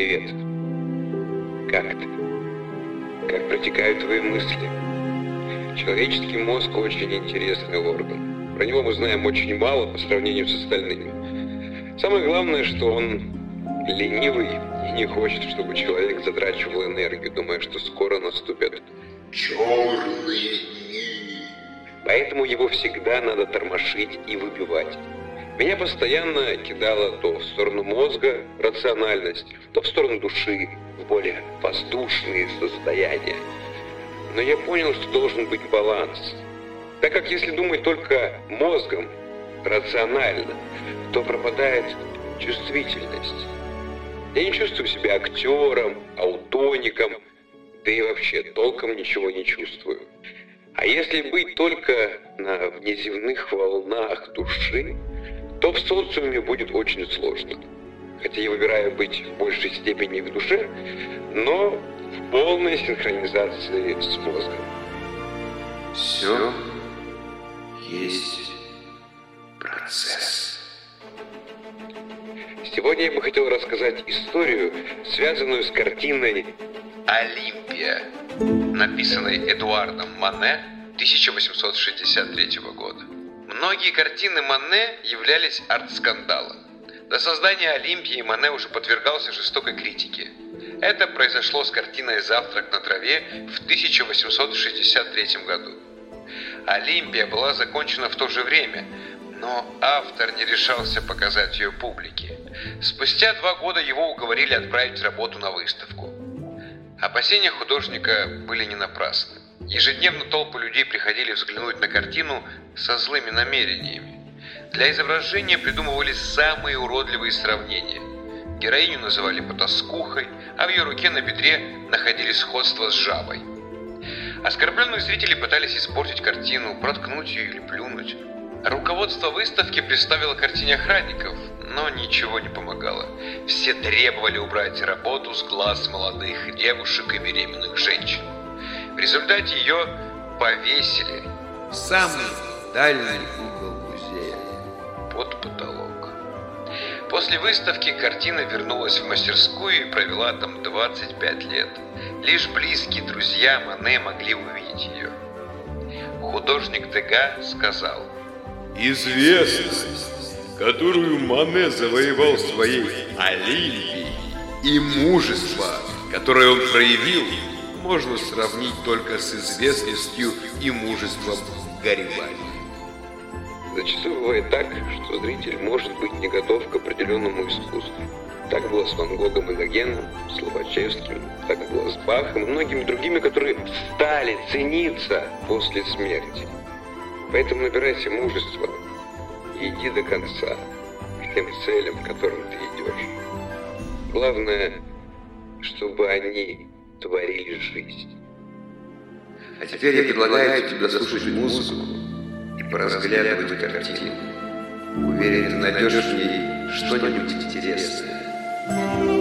Привет. Как ты? Как протекают твои мысли? Человеческий мозг очень интересный орган. Про него мы знаем очень мало по сравнению с остальными. Самое главное, что он ленивый и не хочет, чтобы человек затрачивал энергию, думая, что скоро наступят черные дни. Поэтому его всегда надо тормошить и выбивать. Меня постоянно кидало то в сторону мозга, рациональность, то в сторону души, в более воздушные состояния. Но я понял, что должен быть баланс. Так как если думать только мозгом, рационально, то пропадает чувствительность. Я не чувствую себя актером, аутоником, да и вообще толком ничего не чувствую. А если быть только на внеземных волнах души, то в социуме будет очень сложно. Хотя я выбираю быть в большей степени в душе, но в полной синхронизации с мозгом. Все есть процесс. Сегодня я бы хотел рассказать историю, связанную с картиной «Олимпия», написанной Эдуардом Мане 1863 года. Многие картины Мане являлись арт-скандалом. До создания Олимпии Мане уже подвергался жестокой критике. Это произошло с картиной «Завтрак на траве» в 1863 году. Олимпия была закончена в то же время, но автор не решался показать ее публике. Спустя два года его уговорили отправить работу на выставку. Опасения художника были не напрасны. Ежедневно толпы людей приходили взглянуть на картину со злыми намерениями. Для изображения придумывались самые уродливые сравнения. Героиню называли потаскухой, а в ее руке на бедре находили сходство с жабой. Оскорбленных зрителей пытались испортить картину, проткнуть ее или плюнуть. Руководство выставки представило картине охранников, но ничего не помогало. Все требовали убрать работу с глаз молодых девушек и беременных женщин. В результате ее повесили в самый дальний угол музея под потолок. После выставки картина вернулась в мастерскую и провела там 25 лет. Лишь близкие друзья Мане могли увидеть ее. Художник Дега сказал Известность которую Мане завоевал своей Олимпией, и мужество, которое он проявил, можно сравнить только с известностью и мужеством Гарибальди. Зачастую бывает так, что зритель может быть не готов к определенному искусству. Так было с Ван Гогом и Гогеном, с Лобачевским, так было с Бахом и многими другими, которые стали цениться после смерти. Поэтому набирайся мужества, иди до конца, к тем целям, к которым ты идешь. Главное, чтобы они творили жизнь. А теперь я предлагаю тебе дослушать музыку и поразглядывать картину. Уверен, ты найдешь в ней что-нибудь интересное.